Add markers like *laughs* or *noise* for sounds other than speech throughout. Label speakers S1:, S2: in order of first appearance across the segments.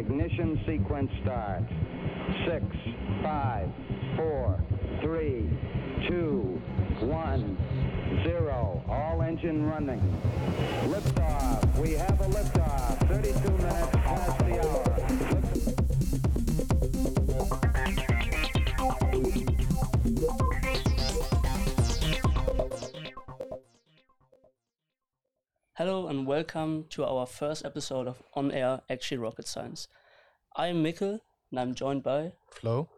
S1: Ignition sequence starts. Six, five, four, three, two, one, zero. All engine running. Liftoff. We have a liftoff. 32 minutes past the hour.
S2: Hello and welcome to our first episode of On Air Actually Rocket Science. I'm Mikkel and I'm joined by.
S3: Flo.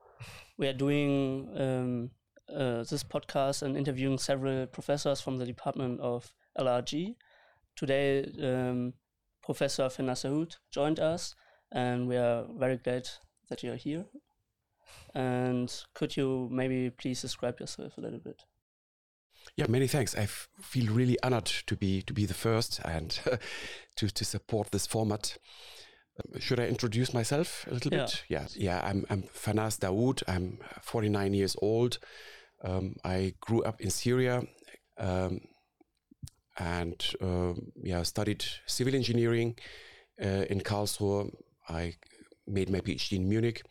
S2: We are doing um, uh, this podcast and interviewing several professors from the Department of LRG. Today, um, Professor Fernaß Daoud joined us, and we are very glad that you're here. And could you maybe please describe yourself a little bit?
S4: Yeah, many thanks. I f- feel really honored to be to be the first and *laughs* to to support this format. Um, Should I introduce myself a little
S2: Yeah.
S4: bit? Yeah, yeah. I'm I'm Fernaß Daoud. I'm 49 years old. Um, I grew up in Syria, um, and um yeah, studied civil engineering uh, in Karlsruhe. I made my PhD in Munich.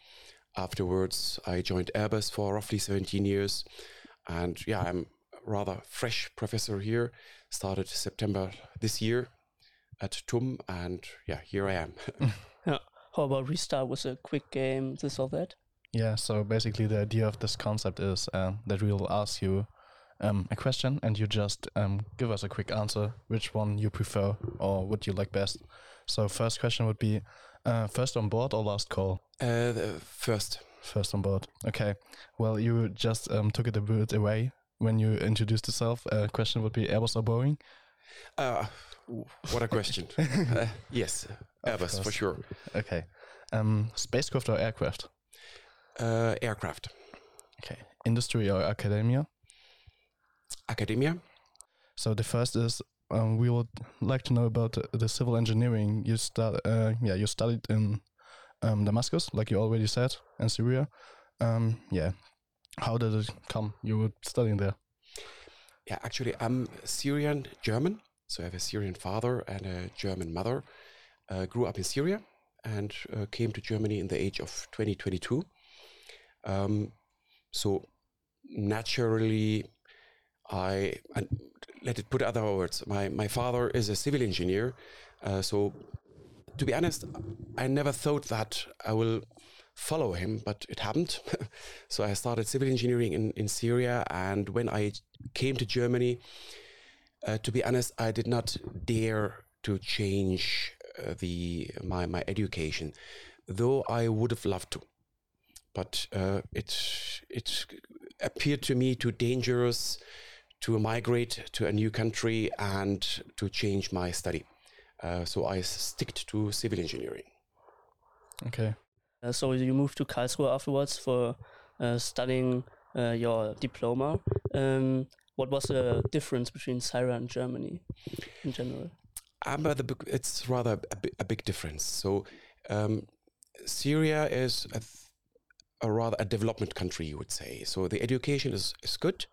S4: Afterwards, I joined Airbus for roughly 17 years, and yeah, I'm rather fresh professor here. Started September this year at TUM, and yeah, here I am. *laughs* *laughs*
S2: Yeah. How about we start with a quick game, this or that?
S3: Yeah, so basically the idea of this concept is uh, that we will ask you um, a question and you just um, give us a quick answer, which one you prefer or what you like best. So first question would be uh, first on board or last call?
S4: uh, first,
S3: First on board. Okay. Well, you just um, took it a bit away when you introduced yourself. Uh, question would be Airbus or Boeing?
S4: uh, what a question. *laughs* uh, yes, Airbus for sure.
S3: Okay. Um, spacecraft or aircraft?
S4: Uh, aircraft,
S3: Okay. Industry or academia?
S4: academia.
S3: So the first is um, we would like to know about the, the civil engineering you start. Uh, yeah, you studied in um, Damascus, like you already said, in Syria. Um, yeah, how did it come? You were studying there.
S4: Yeah, actually, I'm Syrian German. So I have a Syrian father and a German mother. Uh, grew up in Syria and uh, came to Germany in the age of 2022. Um, so naturally, I and let it put other words. My my father is a civil engineer. Uh, so to be honest, I never thought that I will follow him, but it happened. *laughs* so I started civil engineering in, in Syria, and when I came to Germany, uh, to be honest, I did not dare to change uh, the my my education, though I would have loved to. But uh, it it appeared to me too dangerous to migrate to a new country and to change my study. Uh, so I sticked to civil engineering.
S3: Okay.
S2: Uh, so you moved to Karlsruhe afterwards for uh, studying uh, your diploma. Um, what was the difference between Syria and Germany in general?
S4: Um, big- it's rather a, a big difference. So um, Syria is a, a rather a development country, you would say. So the education is, is good,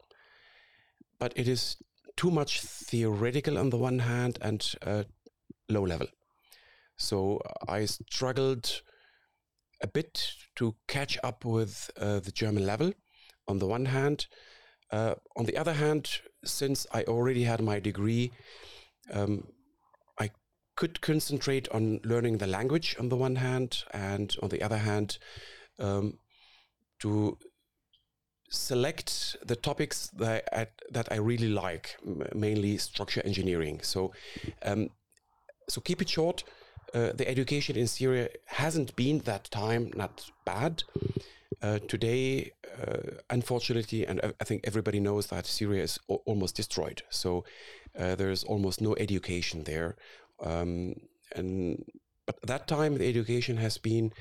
S4: but it is too much theoretical on the one hand and uh, low level. So I struggled a bit to catch up with uh, the German level on the one hand. Uh, on the other hand, since I already had my degree, um, I could concentrate on learning the language on the one hand, and on the other hand, um, to select the topics that I, that I really like, mainly structure engineering. So, um, so keep it short. Uh, the education in Syria hasn't been that time not bad. Uh, today, uh, unfortunately, and I think everybody knows that Syria is al- almost destroyed. So uh, there's almost no education there. Um, and but that time, the education has been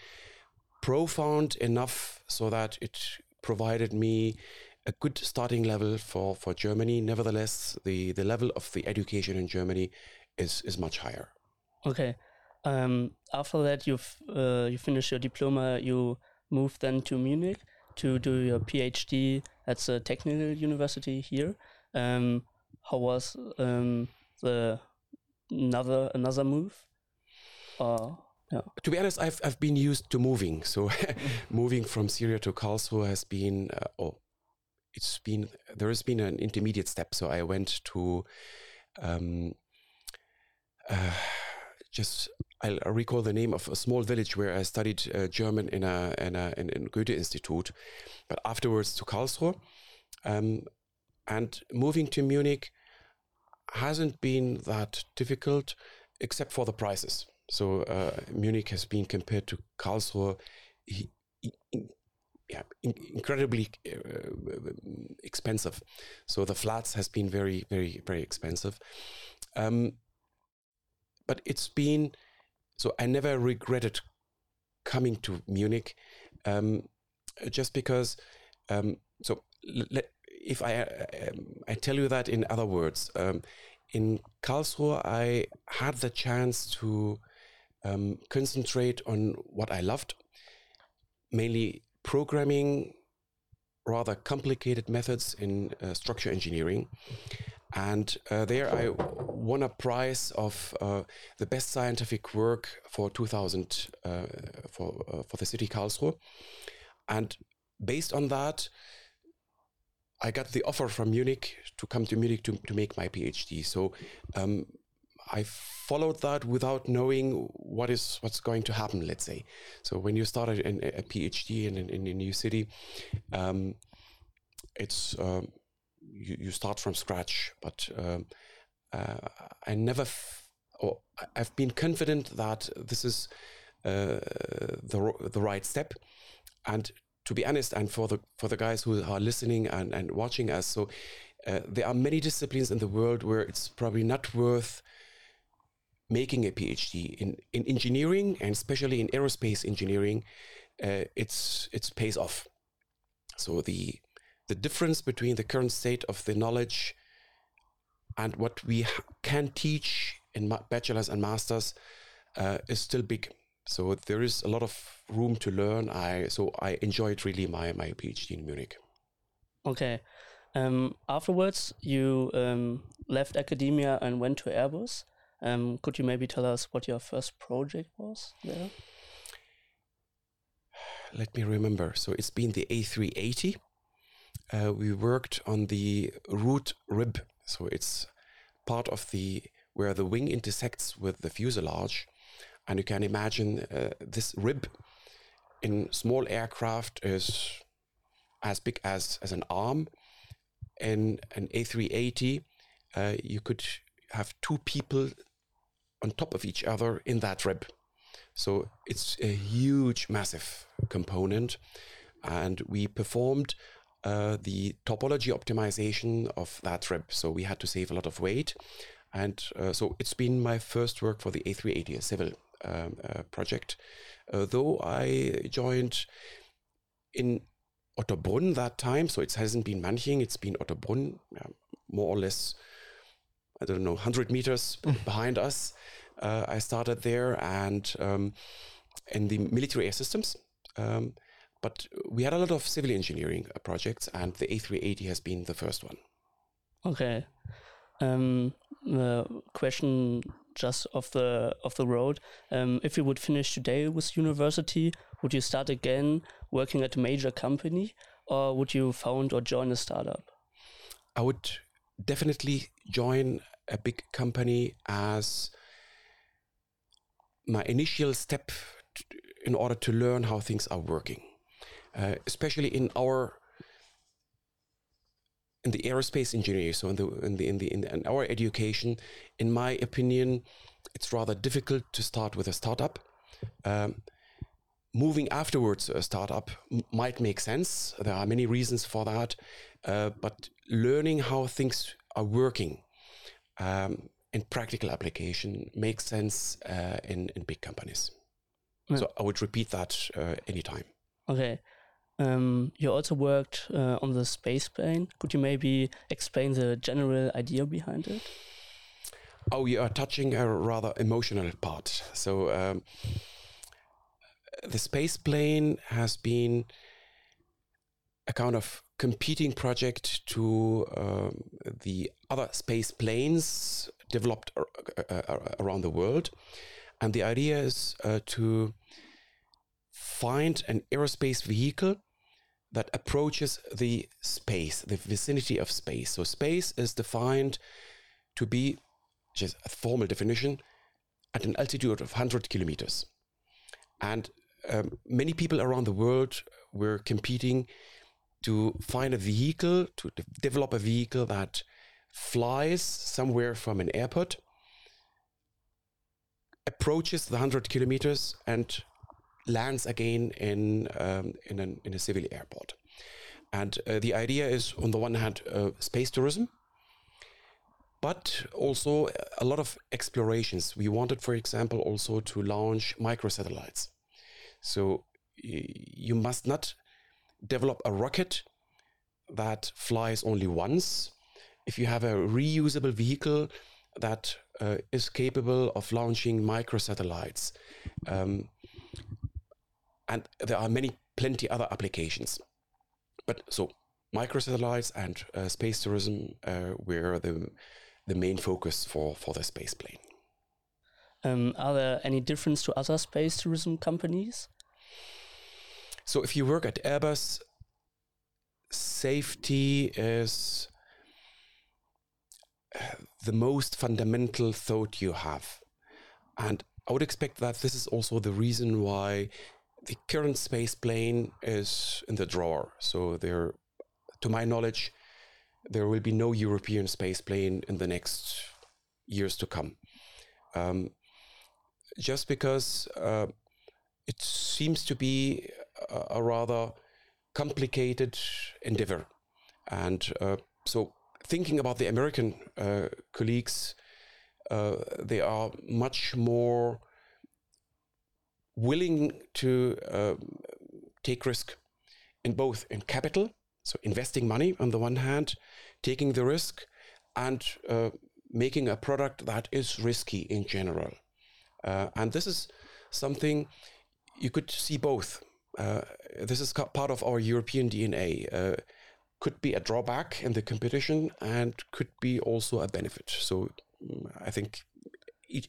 S4: profound enough so that it provided me a good starting level for, for Germany. Nevertheless, the, the level of the education in Germany is, is much higher.
S2: Okay. Um, after that, you've uh, you finished your diploma. You move then to Munich to do your PhD at the technical university here. Um, how was um, the another another move? Or Yeah.
S4: To be honest, I've I've been used to moving. So *laughs* moving from Syria to Karlsruhe has been uh, oh, it's been there has been an intermediate step. So I went to um, uh, just I recall the name of a small village where I studied uh, German in a in a in, in Goethe Institute, but afterwards to Karlsruhe, um, and moving to Munich hasn't been that difficult, except for the prices. So uh, Munich has been compared to Karlsruhe, yeah, in, incredibly uh, expensive. So the flats has been very, very, very expensive. Um, but it's been so I never regretted coming to Munich, um, just because. Um, so if I um, I tell you that in other words, um, in Karlsruhe I had the chance to um, concentrate on what I loved, mainly programming, rather complicated methods in uh, structure engineering. And uh, there I won a prize of uh, the best scientific work for 2000 uh, for, uh, for the city Karlsruhe. And based on that, I got the offer from Munich to come to Munich to, to make my PhD. So um, I followed that without knowing what is what's going to happen. Let's say, so when you start a, a PhD in, in, in, a new city, um, it's um, you, you start from scratch. But um, uh, I never, f- or I've been confident that this is uh, the the right step, and to be honest, and for the for the guys who are listening and, and watching us, so uh, there are many disciplines in the world where it's probably not worth making a PhD in, in engineering and especially in aerospace engineering, uh, it's it's pays off. So the the difference between the current state of the knowledge and what we can teach in bachelors and masters uh, is still big. So there is a lot of room to learn. I so I enjoyed really my my PhD in Munich.
S2: Okay. Um, afterwards, you um, left academia and went to Airbus. Um, could you maybe tell us what your first project was there?
S4: Let me remember. So it's been the A380. Uh, we worked on the root rib. So it's part of the where the wing intersects with the fuselage, and you can imagine uh, this rib in small aircraft is as big as as an arm. In an A380, uh, you could have two people on top of each other in that rib. So it's a huge, massive component. And we performed uh, the topology optimization of that rib. So we had to save a lot of weight. And uh, so it's been my first work for the A380, a civil um, uh, project. Uh, though I joined in Ottobrunn that time, so it hasn't been Manching, it's been Ottobrunn, more or less I don't know, 100 meters behind us. Uh, I started there and um, in the military air systems. Um, but we had a lot of civil engineering uh, projects, and the A380 has been the first one.
S2: Okay. Um, the question just off the of the road. Um, if you would finish today with university, would you start again working at a major company, or would you found or join a startup?
S4: I would definitely join a big company as my initial step in order to learn how things are working, uh, especially in our in the aerospace engineering. So in the in the in the in, our education, in my opinion, it's rather difficult to start with a startup. Um, moving afterwards to a startup might make sense. There are many reasons for that, uh, but learning how things are working um, in practical application makes sense uh, in in big companies. So I would repeat that uh, anytime.
S2: Okay. Um, you also worked uh, on the space plane. Could you maybe explain the general idea behind it?
S4: Oh, you are touching a rather emotional part. So um, the space plane has been a kind of competing project to um, the other space planes developed ar- ar- around the world. And the idea is uh, to find an aerospace vehicle that approaches the space, the vicinity of space. So space is defined to be just a formal definition at an altitude of 100 kilometers. And um, many people around the world were competing to find a vehicle, to de- develop a vehicle that flies somewhere from an airport, approaches the 100 kilometers, and lands again in, um, in, an, in, a civil airport. And uh, the idea is, on the one hand, uh, space tourism, but also a lot of explorations. We wanted, for example, also to launch microsatellites. So you must not develop a rocket that flies only once. If you have a reusable vehicle that uh, is capable of launching microsatellites, um, and there are many, plenty other applications. But so microsatellites and uh, space tourism uh, were the the main focus for for the space plane.
S2: Um, are there any difference to other space tourism companies?
S4: So if you work at Airbus, safety is uh, the most fundamental thought you have. And I would expect that this is also the reason why the current space plane is in the drawer. So there, to my knowledge, there will be no European space plane in the next years to come. Um, just because uh, it seems to be a, a rather complicated endeavor. And uh, so, thinking about the American uh, colleagues, uh, they are much more willing to uh, take risk in both in capital, so investing money on the one hand, taking the risk, and uh, making a product that is risky in general. Uh, and this is something you could see both. Uh, this is part of our European DNA. Uh, could be a drawback in the competition and could be also a benefit. So mm, I think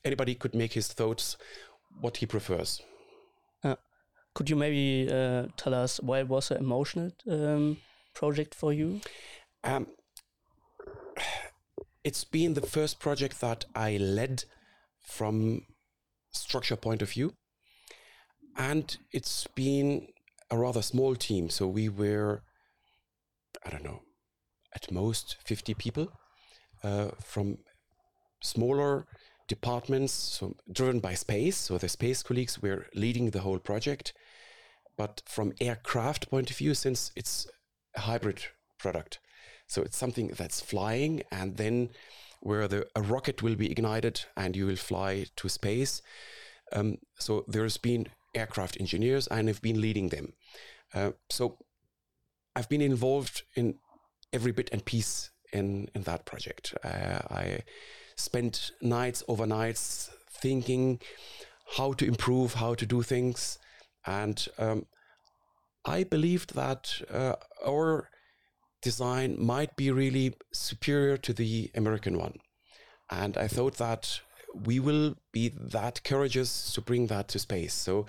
S4: anybody could make his thoughts what he prefers.
S2: Could you maybe uh, tell us why it was an emotional um, project for you? Um,
S4: it's been the first project that I led from structure point of view and it's been a rather small team. So we were, I don't know, at most 50 people uh, from smaller departments, so driven by space. So the space colleagues were leading the whole project. But from aircraft point of view, since it's a hybrid product, so it's something that's flying and then where the a rocket will be ignited and you will fly to space. Um, so there's been aircraft engineers and I've been leading them. Uh, so I've been involved in every bit and piece in, in that project. Uh, I spent nights, overnights thinking how to improve, how to do things. And um, I believed that uh, our design might be really superior to the American one. And I thought that we will be that courageous to bring that to space. So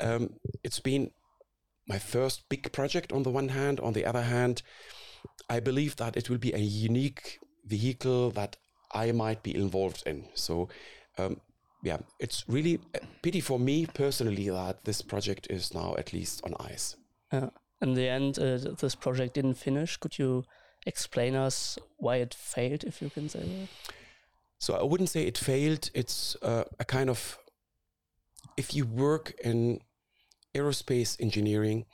S4: um, it's been my first big project on the one hand. On the other hand, I believe that it will be a unique vehicle that I might be involved in. So, um, yeah, it's really a pity for me personally that this project is now at least on ice.
S2: Uh, in the end, uh, this project didn't finish. Could you explain us why it failed, if you can say that?
S4: So I wouldn't say it failed. It's uh, a kind of, if you work in aerospace engineering,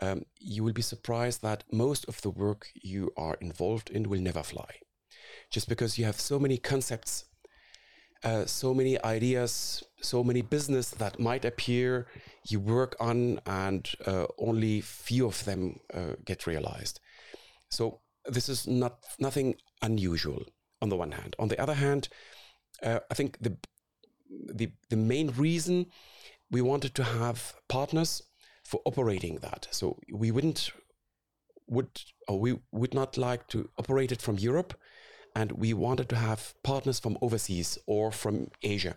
S4: um, you will be surprised that most of the work you are involved in will never fly. Just because you have so many concepts, uh, so many ideas, so many business that might appear, you work on, and uh, only few of them uh, get realized. So this is not nothing unusual on the one hand. On the other hand, uh, I think the, the the main reason we wanted to have partners for operating that. So we wouldn't would or we would not like to operate it from Europe, and we wanted to have partners from overseas or from Asia.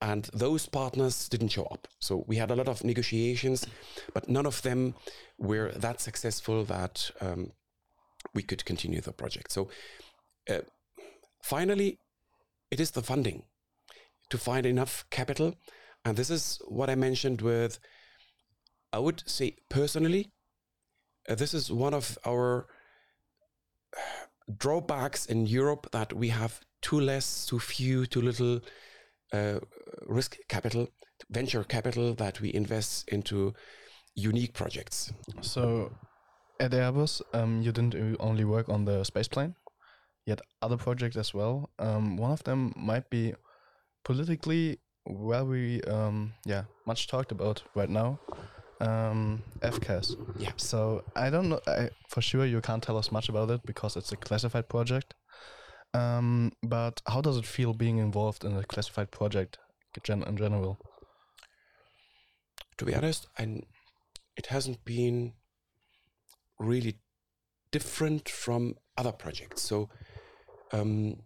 S4: and those partners didn't show up. So we had a lot of negotiations, but none of them were that successful that um, we could continue the project. So uh, finally, it is the funding to find enough capital. And this is what I mentioned with, I would say personally, uh, this is one of our drawbacks in Europe that we have too less, too few, too little uh, risk capital, venture capital that we invest into unique projects.
S3: So at Airbus, um, you didn't only work on the space plane, yet other projects as well. Um, one of them might be politically very, um, yeah, much talked about right now. Um, FCAS.
S4: Yeah.
S3: So I don't know. I, for sure, you can't tell us much about it because it's a classified project. Um, but how does it feel being involved in a classified project gen- in general?
S4: To be honest, I, it hasn't been really different from other projects. So um,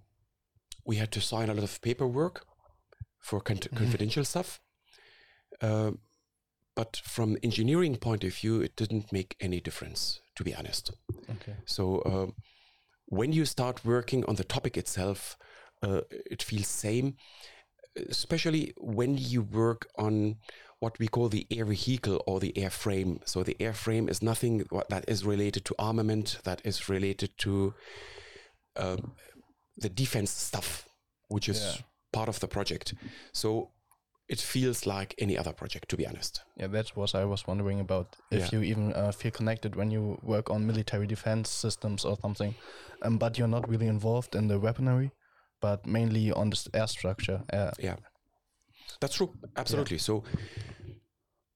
S4: we had to sign a lot of paperwork for con- mm-hmm. confidential stuff. Uh, but from engineering point of view, it didn't make any difference, to be honest.
S3: Okay.
S4: So uh, when you start working on the topic itself, uh, it feels same, especially when you work on what we call the air vehicle or the airframe. So the airframe is nothing that is related to armament, that is related to um, the defense stuff, which is yeah. part of the project. So it feels like any other project, to be honest.
S3: Yeah, that's what I was wondering about. If yeah. you even uh, feel connected when you work on military defense systems or something, um, but you're not really involved in the weaponry, but mainly on the air structure. Uh,
S4: yeah, that's true. Absolutely. Yeah. So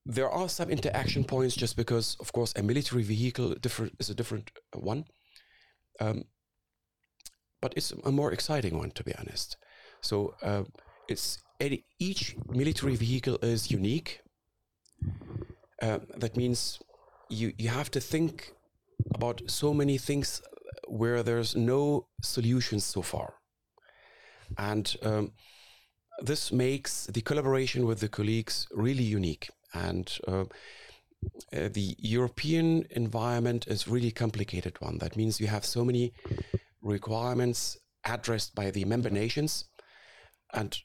S4: there are some interaction points, just because, of course, a military vehicle different is a different one. Um, but it's a more exciting one, to be honest. So uh, it's each military vehicle is unique. Uh, that means you you have to think about so many things where there's no solutions so far, and um, this makes the collaboration with the colleagues really unique. And uh, uh, the European environment is really complicated one. That means you have so many requirements addressed by the member nations, and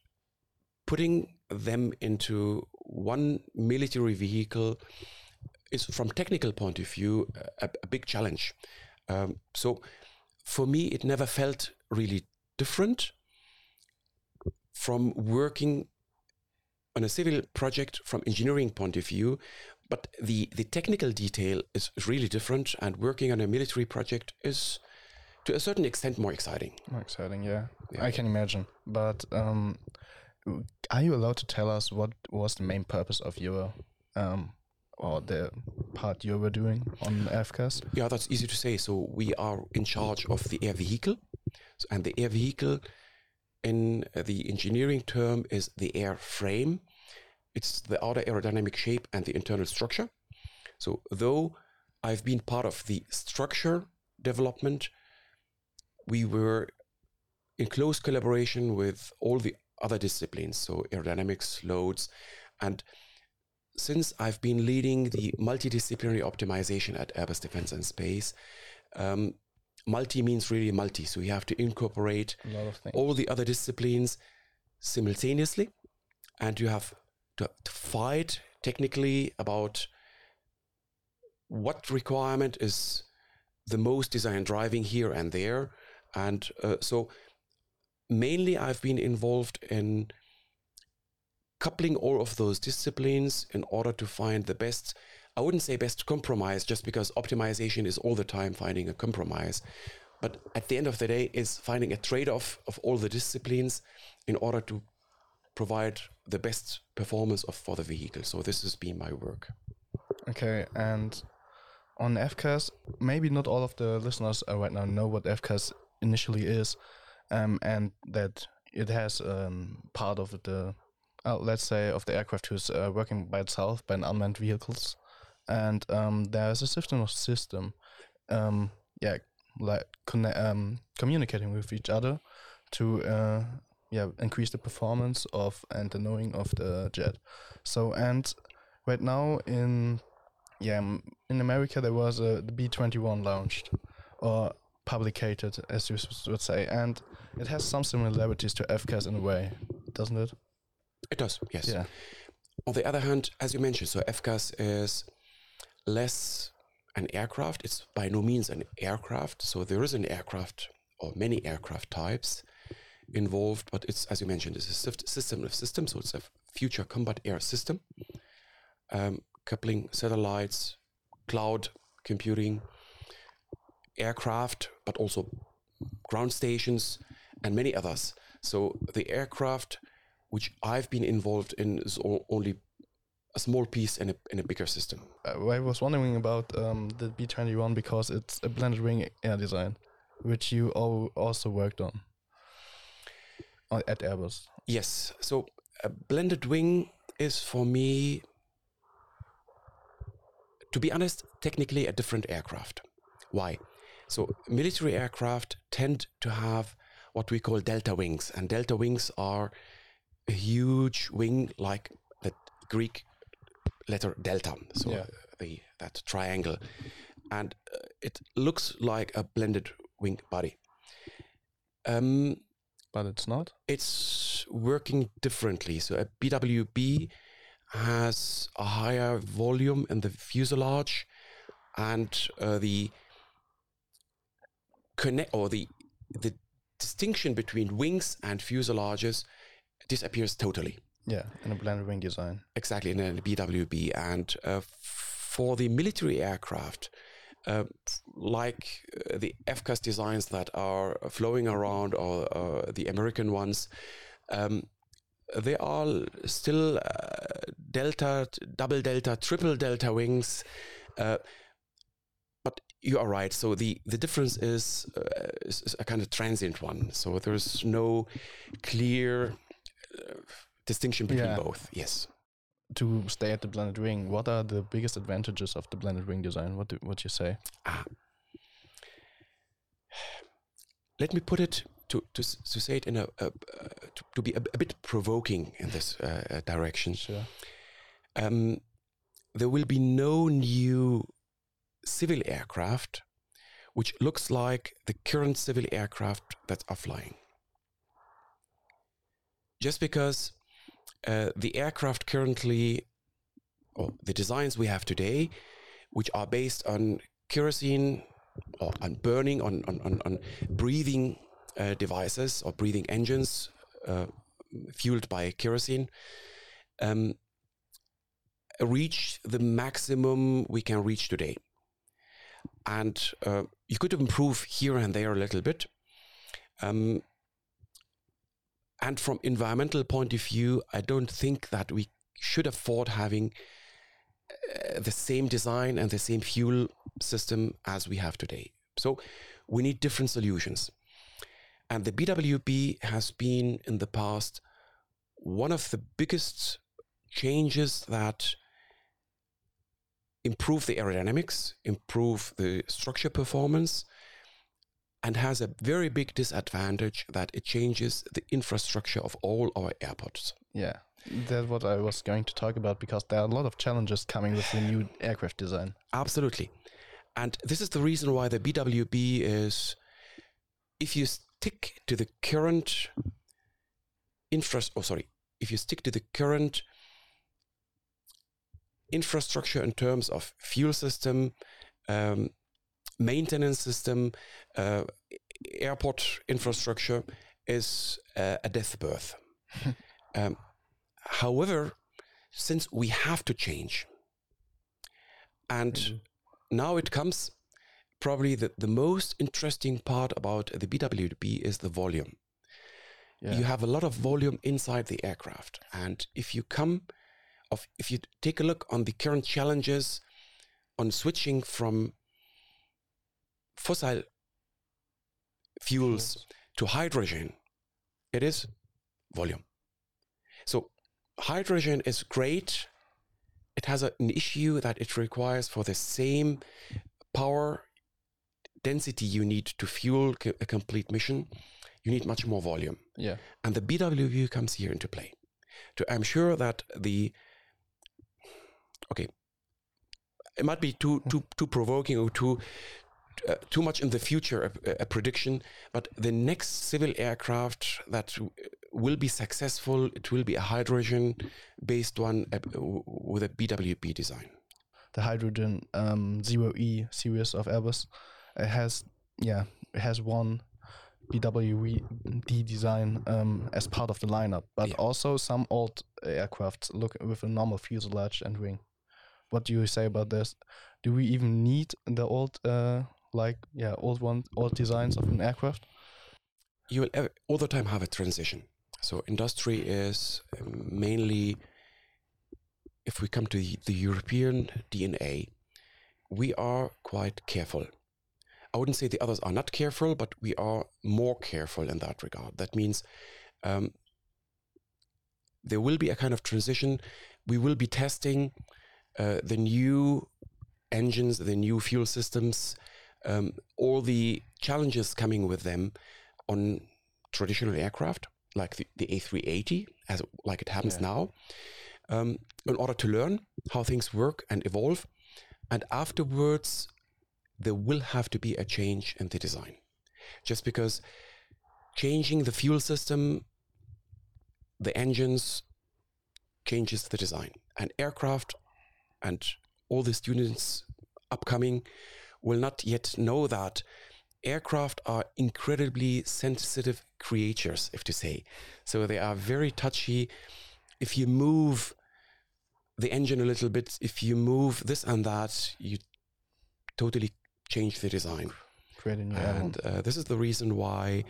S4: putting them into one military vehicle is, from technical point of view, a, a big challenge. Um, so, for me, it never felt really different from working on a civil project from engineering point of view but the the technical detail is really different and working on a military project is to a certain extent more exciting
S3: more exciting yeah, yeah. i can imagine but um, are you allowed to tell us what was the main purpose of your um, or the part you were doing on FCAS?
S4: Yeah, that's easy to say. So we are in charge of the air vehicle, and the air vehicle, in the engineering term, is the airframe. It's the outer aerodynamic shape and the internal structure. So though I've been part of the structure development, we were in close collaboration with all the other disciplines, so aerodynamics, loads, and since I've been leading the multidisciplinary optimization at Airbus Defence and Space, um, multi means really multi. So you have to incorporate all the other disciplines simultaneously, and you have to, to fight technically about what requirement is the most design driving here and there. And uh, so mainly I've been involved in coupling all of those disciplines in order to find the best I wouldn't say best compromise just because optimization is all the time finding a compromise. But at the end of the day, is finding a trade off of all the disciplines in order to provide the best performance of, for the vehicle. So this has been my work.
S3: Okay, and on FCAS, maybe not all of the listeners uh, right now know what FCAS initially is um, and that it has um, part of the, uh, let's say, of the aircraft who's uh, working by itself by unmanned vehicles, and um, there's a system of system, um, yeah, like um, communicating with each other to uh, yeah increase the performance of and the knowing of the jet. So and right now in yeah in America there was a the B twenty one launched or publicated as you would say, and it has some similarities to FCAS in a way, doesn't it?
S4: It does, yes.
S3: Yeah.
S4: On the other hand, as you mentioned, so FCAS is less an aircraft. It's by no means an aircraft. So there is an aircraft or many aircraft types involved, but it's, as you mentioned, it's a system of systems. So it's a future combat air system, um, coupling satellites, cloud computing, aircraft, but also ground stations, and many others. So the aircraft which I've been involved in is only a small piece in a, in a bigger system.
S3: Uh, I was wondering about um, the B twenty one because it's a blended wing air design, which you al- also worked on- at Airbus.
S4: Yes, so a blended wing is for me, to be honest, technically a different aircraft. Why? So military aircraft tend to have what we call delta wings, and delta wings are a huge wing like the Greek letter delta, so
S3: Yeah.
S4: the that triangle, and uh, it looks like a blended wing body. Um,
S3: But it's not.
S4: it's working differently. So a BWB has a higher volume in the fuselage, and uh, the connect or the the distinction between wings and fuselages disappears totally.
S3: Yeah, in a blended wing design.
S4: Exactly in a BWB, and uh, for the military aircraft. Uh, like uh, the FCAS designs that are flowing around, or uh, the American ones, um, they are still uh, delta, double delta, triple delta wings. You are right. So the, the difference is, uh, is, is a kind of transient one. So there's no clear uh, distinction between
S3: Yeah.
S4: both. Yes.
S3: To stay at the blended wing, what are the biggest advantages of the blended wing design? What do what you say?
S4: Ah. Let me put it to to, to say it in a, a uh, to, to be a, a bit provoking in this uh, uh, direction.
S3: Sure.
S4: Um, there will be no new civil aircraft which looks like the current civil aircraft that are flying. Just because uh, the aircraft currently, or the designs we have today, which are based on kerosene or on burning, on, on, on, on breathing uh, devices or breathing engines uh, fueled by kerosene, um, reach the maximum we can reach today. And uh, you could improve here and there a little bit. Um, and from environmental point of view, I don't think that we should afford having uh, the same design and the same fuel system as we have today. So we need different solutions. And the BWB has been in the past one of the biggest changes that improve the aerodynamics, improve the structure performance, and has a very big disadvantage that it changes the infrastructure of all our airports.
S3: Yeah, that's what I was going to talk about because there are a lot of challenges coming with the new aircraft design.
S4: Absolutely. And this is the reason why the BWB is, if you stick to the current infra, oh, sorry, if you stick to the current infrastructure in terms of fuel system, um, maintenance system, uh, airport infrastructure, is uh, a death birth. *laughs* um, however, since we have to change, and now it comes probably the, the most interesting part about the BWB is the volume.
S3: Yeah.
S4: You have a lot of volume inside the aircraft. And if you come of if you take a look on the current challenges on switching from fossil fuels to hydrogen, it is volume. So hydrogen is great. It has a- an issue that it requires for the same power density you need to fuel co- a complete mission. you need much more volume.
S3: Yeah.
S4: And the BWB comes here into play. To, I'm sure that the okay, it might be too too too provoking or too uh, too much in the future a, a, prediction, but the next civil aircraft that will be successful, it will be a hydrogen based one uh, with a BWB design.
S3: The hydrogen um, zero E series of Airbus it has yeah it has one BWB design um, as part of the lineup, but yeah. also some old aircraft look with a normal fuselage and wing. What do you say about this? Do we even need the old, uh, like yeah, old one, old designs of an aircraft?
S4: You will ever, all the time have a transition. So industry is um, mainly, if we come to the, the European DNA, we are quite careful I wouldn't say the others are not careful, but we are more careful in that regard. That means um, there will be a kind of transition. We will be testing uh, the new engines, the new fuel systems, um, all the challenges coming with them on traditional aircraft like the, the A380, as like it happens yeah. now, um, in order to learn how things work and evolve. And afterwards, there will have to be a change in the design. Just because changing the fuel system, the engines, changes the design. And aircraft and all the students upcoming will not yet know that aircraft are incredibly sensitive creatures, if to say. So they are very touchy. If you move the engine a little bit, if you move this and that, you totally change the design. And uh, this is the reason why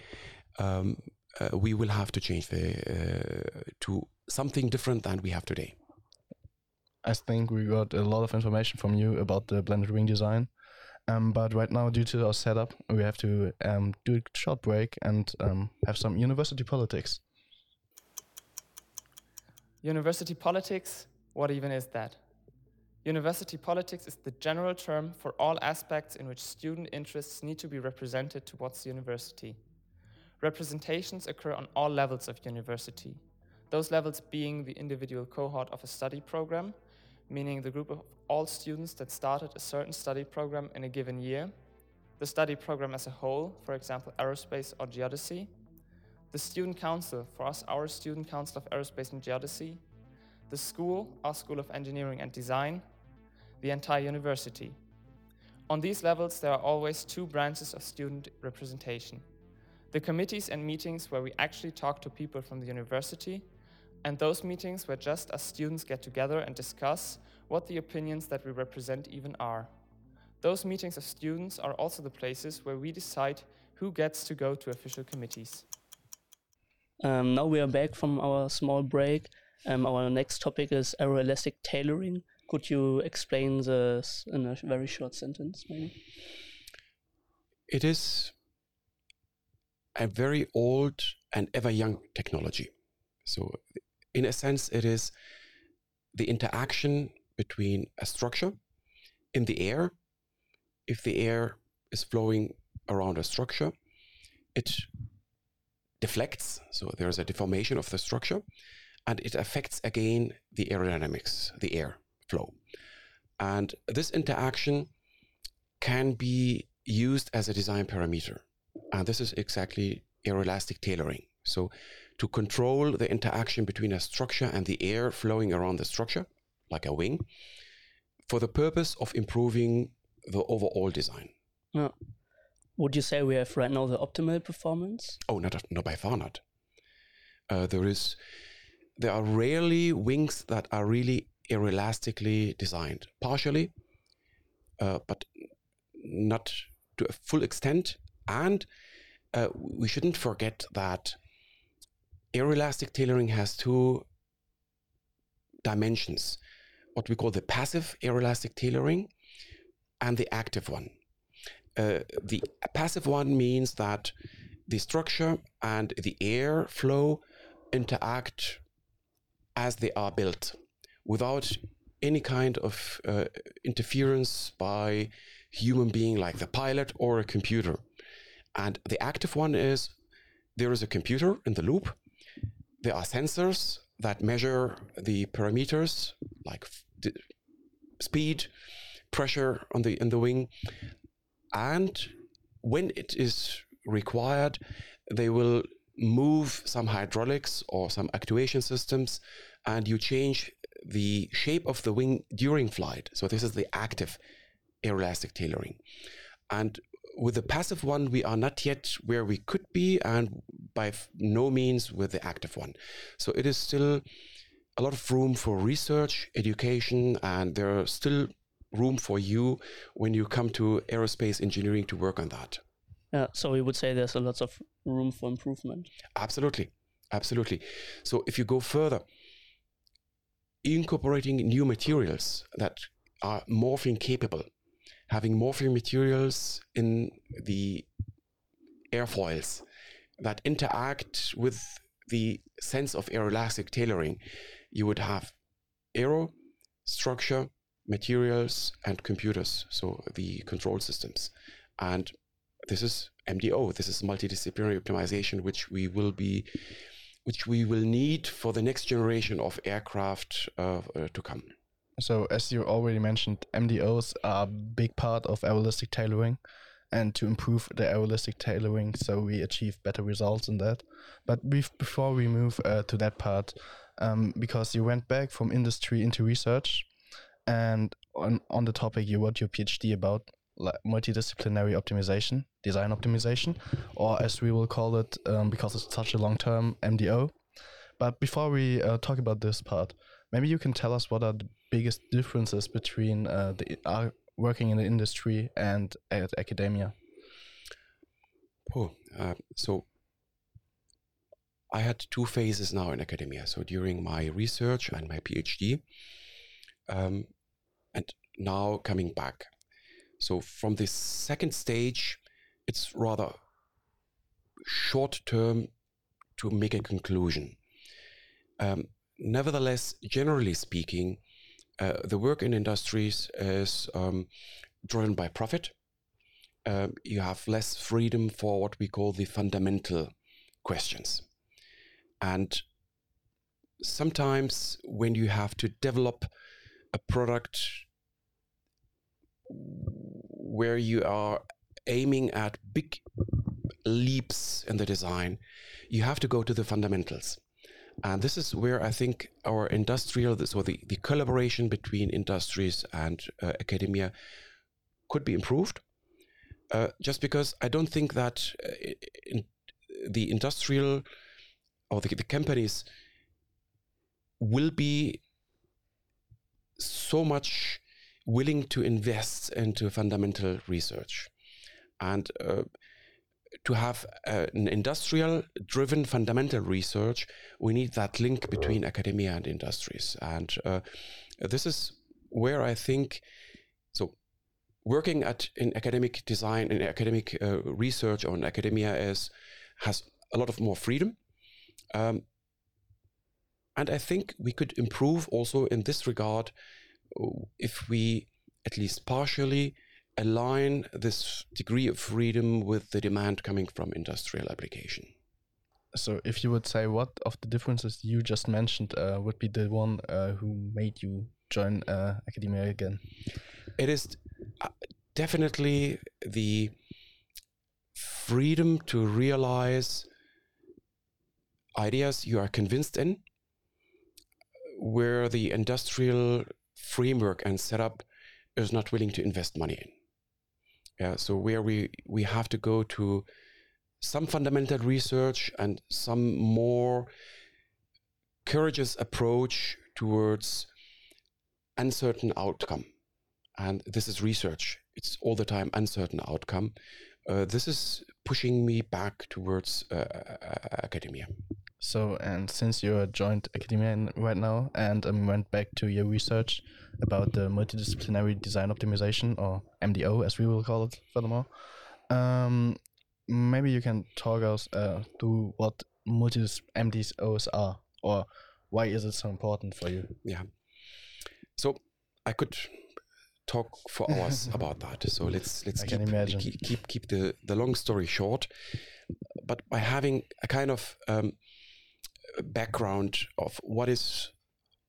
S4: um, uh, we will have to change the uh, to something different than we have today.
S3: I think we got a lot of information from you about the blended wing design. Um, but right now, due to our setup, we have to um, do a short break and um, have some university politics.
S5: University politics? What even is that? University politics is the general term for all aspects in which student interests need to be represented towards the university. Representations occur on all levels of university, those levels being the individual cohort of a study program, meaning the group of all students that started a certain study program in a given year, the study program as a whole, for example, aerospace or geodesy, the student council, for us, our student council of aerospace and geodesy, the school, our School of Engineering and Design, the entire university. On these levels, there are always two branches of student representation. The committees and meetings where we actually talk to people from the university, and those meetings where just as students get together and discuss what the opinions that we represent even are. Those meetings of students are also the places where we decide who gets to go to official committees.
S2: Um, now we are back from our small break. Um, our next topic is aeroelastic tailoring. Could you explain this in a very short sentence, maybe?
S4: It is a very old and ever young technology. So, in a sense, it is the interaction between a structure in the air. If the air is flowing around a structure, it deflects, so there's a deformation of the structure, and it affects again the aerodynamics, the air flow. And this interaction can be used as a design parameter. And this is exactly aeroelastic tailoring. So to control the interaction between a structure and the air flowing around the structure, like a wing, for the purpose of improving the overall design.
S2: Yeah. Would you say we have right now the optimal performance?
S4: Oh, not, not by far not. Uh, there is, there are rarely wings that are really aeroelastically designed, partially, uh, but not to a full extent. And uh, we shouldn't forget that aeroelastic tailoring has two dimensions what we call the passive aeroelastic tailoring and the active one. Uh, the passive one means that the structure and the air flow interact as they are built without any kind of uh, interference by human being like the pilot or a computer. And the active one is there is a computer in the loop. There are sensors that measure the parameters like speed, pressure on the in the wing, and when it is required, they will move some hydraulics or some actuation systems, and you change the shape of the wing during flight. So this is the active aeroelastic tailoring. And with the passive one, we are not yet where we could be, and by no means with the active one. So it is still a lot of room for research, education, and there are still room for you when you come to aerospace engineering to work on that.
S2: Yeah, so we would say there's a lot of room for improvement.
S4: Absolutely, absolutely. So if you go further, incorporating new materials that are morphing capable, having morphing materials in the airfoils that interact with the sense of aeroelastic tailoring, you would have aero, structure, materials, and computers, so the control systems. And this is MDO, this is multidisciplinary optimization, which we will be which we will need for the next generation of aircraft uh, uh, to come.
S3: So, as you already mentioned, MDOs are a big part of aeroelastic tailoring, and to improve the aeroelastic tailoring, so we achieve better results in that. But before we move uh, to that part, um, because you went back from industry into research, and on on the topic you wrote your PhD about like multidisciplinary optimization, design optimization, or as we will call it um, because it's such a long term, MDO. But before we uh, talk about this part, maybe you can tell us what are the biggest differences between uh, the uh, working in the industry and at academia.
S4: Oh, uh, so I had two phases now in academia. So during my research and my PhD, um, and now coming back. So from this second stage, it's rather short term to make a conclusion. Um, nevertheless, generally speaking, uh, the work in industries is um, driven by profit. Um, you have less freedom for what we call the fundamental questions. And sometimes when you have to develop a product where you are aiming at big leaps in the design, you have to go to the fundamentals. And this is where I think our industrial, so the, the collaboration between industries and uh, academia could be improved. Uh, just because I don't think that uh, in the industrial or the, the companies will be so much willing to invest into fundamental research and uh, to have uh, an industrial driven fundamental research we need that link between academia and industries. And uh, this is where i think so working at in academic design in academic uh, research on academia is has a lot of more freedom. Um, and i think we could improve also in this regard if we at least partially align this degree of freedom with the demand coming from industrial application.
S3: So, if you would say what of the differences you just mentioned uh, would be the one uh, who made you join uh, academia again?
S4: It is uh, definitely the freedom to realize ideas you are convinced in, where the industrial framework and setup is not willing to invest money in. Yeah, so where we we have to go to some fundamental research and some more courageous approach towards uncertain outcome. And this is research. It's all the time uncertain outcome. Uh, this is pushing me back towards uh, academia.
S3: So, and since you're joined academia right now and um, went back to your research about the multidisciplinary design optimization, or MDO as we will call it furthermore, um, maybe you can talk us uh, through what multidis MDOs are, or why is it so important for you?
S4: Yeah. So I could talk for *laughs* hours about that. So let's let's keep, keep, keep keep the the long story short. but by having a kind of um, background of what is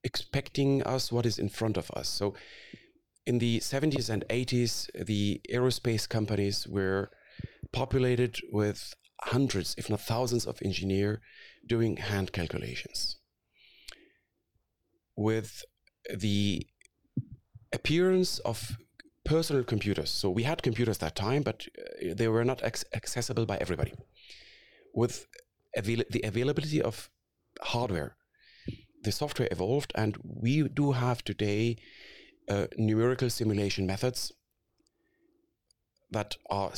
S4: expecting us, what is in front of us. So, in the 70s and 80s, the aerospace companies were populated with hundreds, if not thousands, of engineers doing hand calculations. With the appearance of personal computers, so we had computers that time, but uh, they were not accessible by everybody. With the availability of hardware, the software evolved, and we do have today uh, numerical simulation methods that are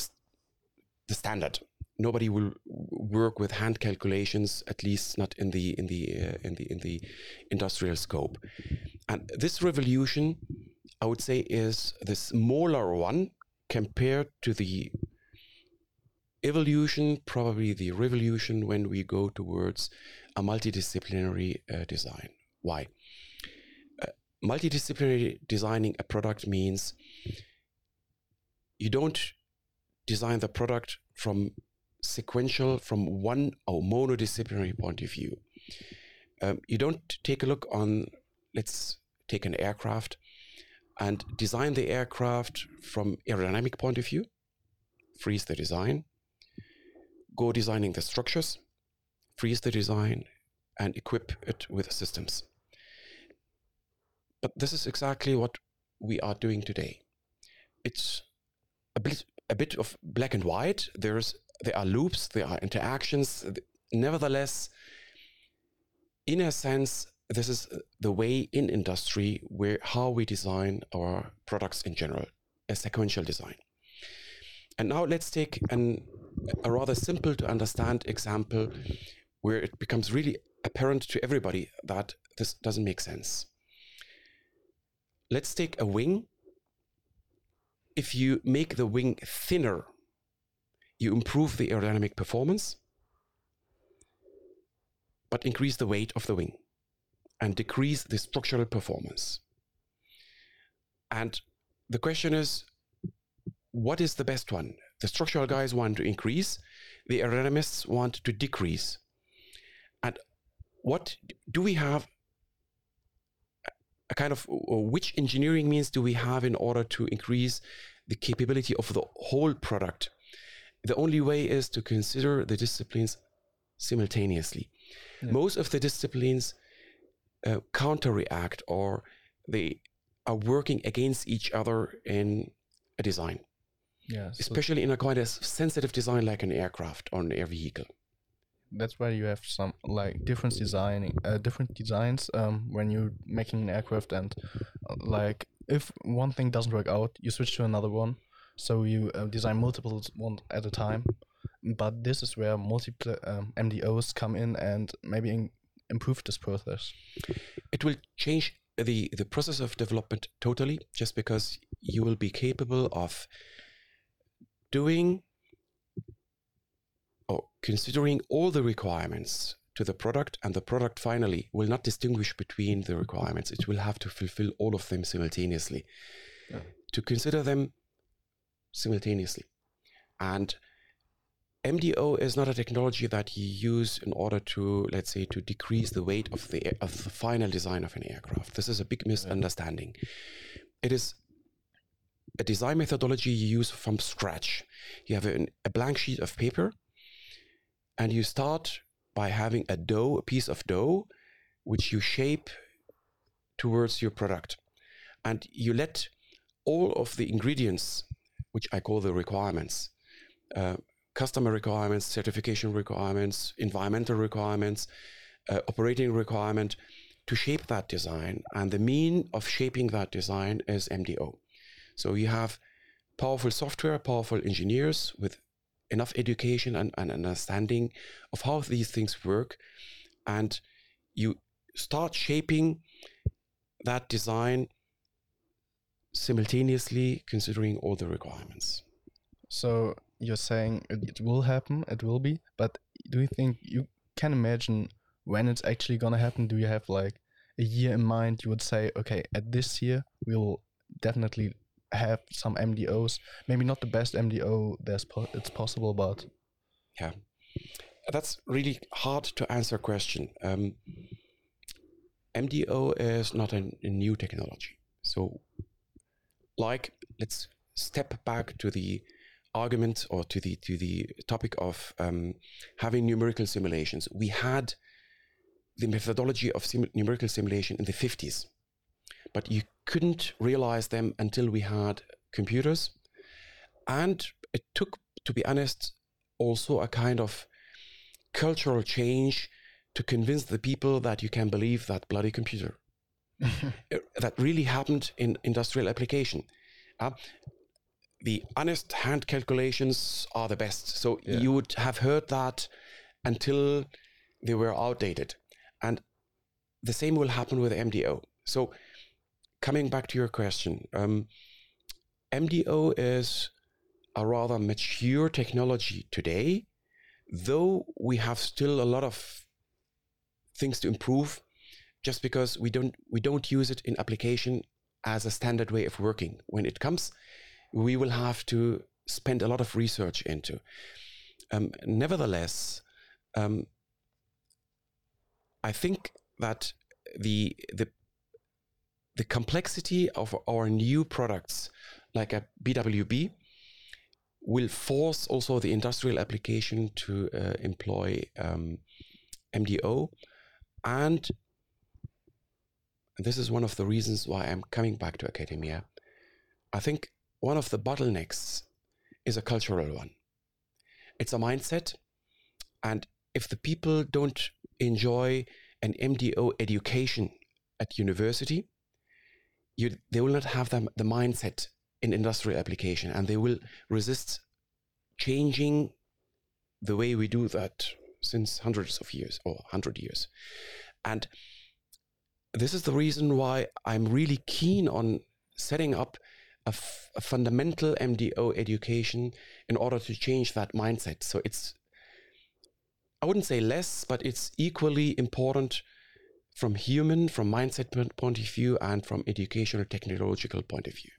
S4: the standard. Nobody will work with hand calculations, at least not in the in the uh, in the in the industrial scope. And this revolution, I would say, is the smaller one compared to the evolution, probably the revolution when we go towards a multidisciplinary uh, design. Why? Uh, multidisciplinary designing a product means you don't design the product from sequential, from one or monodisciplinary point of view. Um, you don't take a look on, let's take an aircraft and design the aircraft from aerodynamic point of view, freeze the design, go designing the structures, freeze the design, and equip it with systems. But this is exactly what we are doing today. It's a bit, a bit of black and white. There's there are loops, there are interactions. Nevertheless, in a sense, this is the way in industry where how we design our products in general, a sequential design. And now let's take an, a rather simple to understand example where it becomes really apparent to everybody that this doesn't make sense. Let's take a wing. If you make the wing thinner, you improve the aerodynamic performance, but increase the weight of the wing and decrease the structural performance. And the question is what is the best one? The structural guys want to increase, the aerodynamists want to decrease. And what do we have? A kind of which engineering means do we have in order to increase the capability of the whole product? The only way is to consider the disciplines simultaneously. Yeah. Most of the disciplines uh, counter react or they are working against each other in a design.
S3: Yeah,
S4: especially in a quite a sensitive design like an aircraft or an air vehicle.
S3: That's why you have some like different designing, uh, different designs um, when you're making an aircraft, and uh, like if one thing doesn't work out, you switch to another one. So you uh, design multiple one at a time. But this is where multiple um, MDOs come in and maybe in improve this process.
S4: It will change the the process of development totally, just because you will be capable of doing or considering all the requirements to the product and the product finally will not distinguish between the requirements it will have to fulfill all of them simultaneously yeah. to consider them simultaneously and MDO is not a technology that you use in order to, let's say, to decrease the weight of the of the final design of an aircraft. This is a big misunderstanding. It is a design methodology you use from scratch. You have an, a blank sheet of paper, and you start by having a dough, a piece of dough, which you shape towards your product. And you let all of the ingredients, which I call the requirements, uh, customer requirements, certification requirements, environmental requirements, uh, operating requirement, to shape that design. And the mean of shaping that design is MDO. So you have powerful software, powerful engineers with enough education and, and understanding of how these things work. And you start shaping that design simultaneously considering all the requirements.
S3: So you're saying it will happen, it will be, but do you think you can imagine when it's actually gonna happen? Do you have like a year in mind? You would say, okay, at this year we will definitely have some MDOs. Maybe not the best MDO there's po- it's possible, but
S4: yeah, That's really hard to answer question. Um, MDO is not a, a new technology. So, like, let's step back to the argument or to the to the topic of um, having numerical simulations. We had the methodology of numerical simulation in the 50s, but you couldn't realize them until we had computers, and it took, to be honest, also a kind of cultural change to convince the people that you can believe that bloody computer. *laughs* That really happened in industrial application. Uh, the honest hand calculations are the best. So
S3: Yeah.
S4: you would have heard that until they were outdated. And the same will happen with MDO. So coming back to your question, um, MDO is a rather mature technology today, though we have still a lot of things to improve just because we don't we don't use it in application as a standard way of working. When it comes, we will have to spend a lot of research into. Um, nevertheless, um, I think that the the the complexity of our new products, like a BWB, will force also the industrial application to uh, employ um, MDO, and this is one of the reasons why I'm coming back to academia. I think one of the bottlenecks is a cultural one. It's a mindset, and if the people don't enjoy an MDO education at university, you, they will not have the, the mindset in industrial application, and they will resist changing the way we do that since hundreds of years or hundred years. And this is the reason why I'm really keen on setting up a, f- a fundamental MDO education in order to change that mindset. So it's, I wouldn't say less, but it's equally important from human, from mindset point of view, and from educational technological point of view.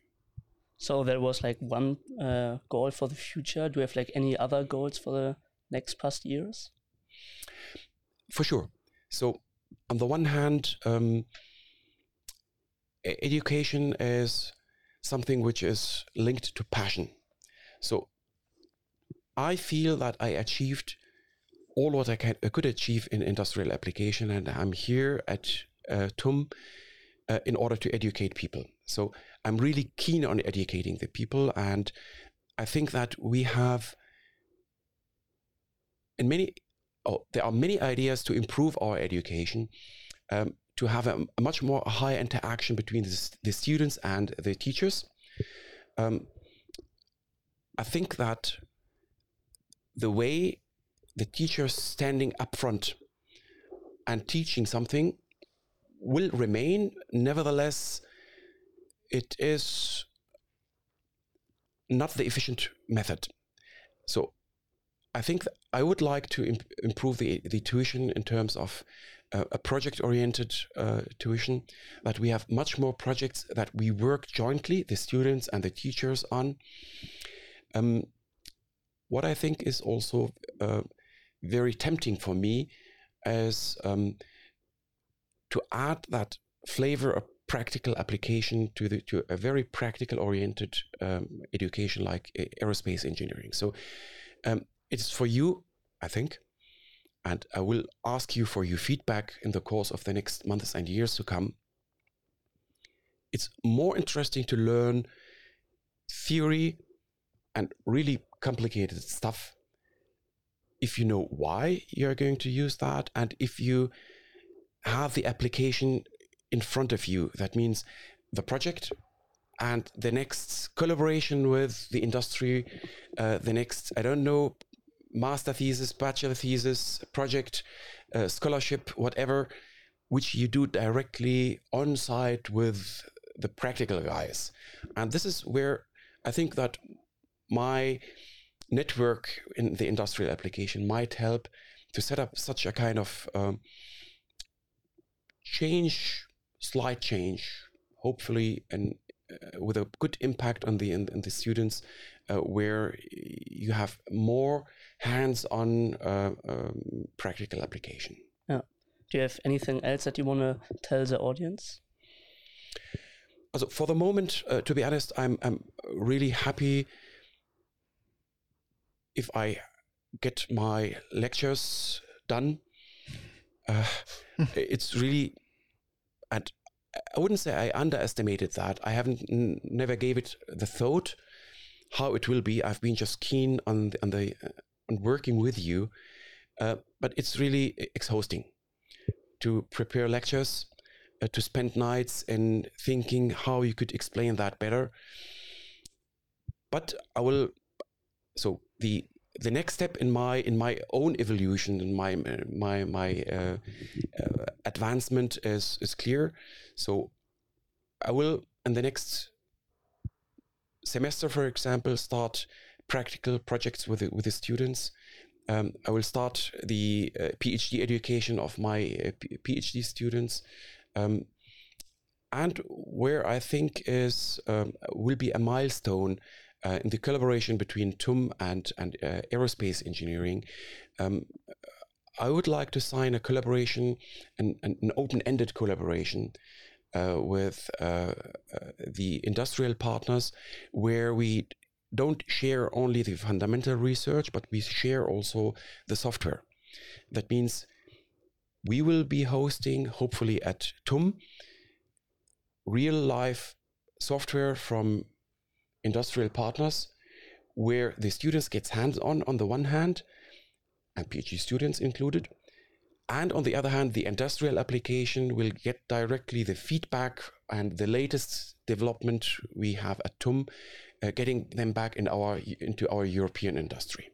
S2: So there was like one uh, goal for the future. Do you have like any other goals for the next past years?
S4: For sure. So, on the one hand, um, education is something which is linked to passion. So, I feel that I achieved all what I, can, I could achieve in industrial application, and I'm here at uh, TUM uh, in order to educate people. So, I'm really keen on educating the people, and I think that we have in many oh, there are many ideas to improve our education, um, to have a, a much more high interaction between the, the students and the teachers. Um, I think that the way the teacher standing up front and teaching something will remain. Nevertheless, it is not the efficient method. So I think th- I would like to imp- improve the, the tuition in terms of uh, a project oriented uh, tuition, that we have much more projects that we work jointly, the students and the teachers, on. Um, what I think is also uh, very tempting for me is um, to add that flavor of practical application to the to a very practical oriented um, education like aerospace engineering. So um, it is for you, I think, and I will ask you for your feedback in the course of the next months and years to come. It's more interesting to learn theory and really complicated stuff if you know why you're going to use that and if you have the application in front of you. That means the project and the next collaboration with the industry, uh, the next, I don't know, master thesis, bachelor thesis, project, uh, scholarship, whatever, which you do directly on site with the practical guys. And this is where I think that my network in the industrial application might help to set up such a kind of um, change, slight change, hopefully an with a good impact on the on, on the students, uh, where you have more hands-on uh, um, practical application.
S2: Yeah. Do you have anything else that you want to tell the audience?
S4: Also, for the moment, uh, to be honest, I'm I'm really happy if I get my lectures done. Uh, *laughs* it's really, and I wouldn't say I underestimated that. I haven't n- never gave it the thought how it will be. I've been just keen on the, on the uh, on working with you, uh, but it's really exhausting to prepare lectures, uh, to spend nights in thinking how you could explain that better. But I will. So the the next step in my in my own evolution in my my my uh, uh, advancement is is clear. So i will in the next semester for example start practical projects with the, with the students. Um, i will start the uh, phd education of my uh, phd students. Um, and where i think is um, will be a milestone uh, in the collaboration between TUM and, and uh, aerospace engineering, um, I would like to sign a collaboration, an, an open-ended collaboration uh, with uh, uh, the industrial partners, where we don't share only the fundamental research, but we share also the software. That means we will be hosting, hopefully at TUM, real life software from industrial partners where the students gets hands-on on the one hand and phd students included and on the other hand the industrial application will get directly the feedback and the latest development we have at tum uh, getting them back in our into our european industry.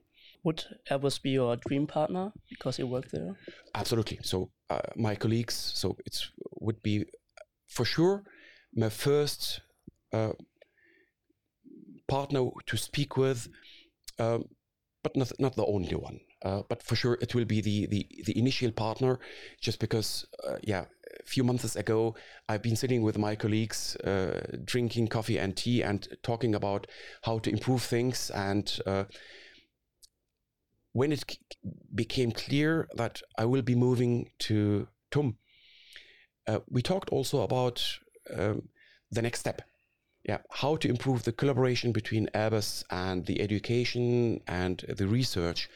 S2: Would airbus be your dream partner because you work there?
S4: Absolutely. So uh, my colleagues so it would be for sure my first uh, partner to speak with, um, but not, not the only one. Uh, but for sure, it will be the the, the initial partner, just because, uh, yeah, a few months ago, I've been sitting with my colleagues, uh, drinking coffee and tea, and talking about how to improve things. And uh, when it became clear that I will be moving to TUM, uh, we talked also about um, the next step yeah, how to improve the collaboration between Airbus and the education and the research.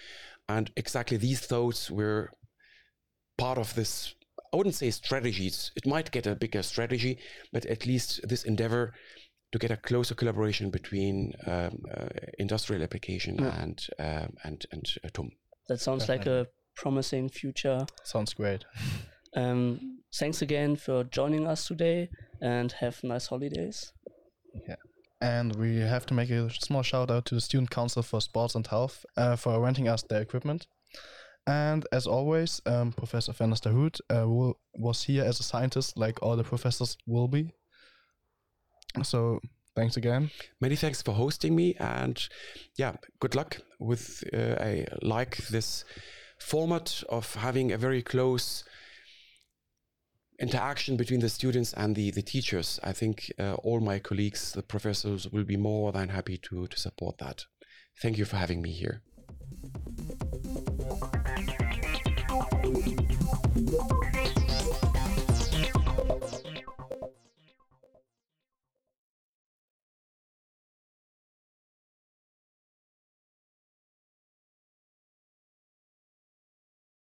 S4: And exactly these thoughts were part of this. I wouldn't say strategies. It might get a bigger strategy, but at least this endeavor to get a closer collaboration between um, uh, industrial application yeah. and um, and and uh, TUM.
S2: That sounds Definitely. like a promising future.
S3: Sounds great.
S2: um, thanks again for joining us today, and have nice holidays.
S3: Yeah. And we have to make a small shout out to the Student Council for Sports and Health uh, for renting us their equipment. And as always, um, Professor Daoud uh, will, was here as a scientist, like all the professors will be. So thanks again.
S4: Many thanks for hosting me, and yeah, good luck with. Uh, I like this format of having a very close interaction between the students and the, the teachers, I think uh, all my colleagues, the professors, will be more than happy to, to support that. Thank you for having me here.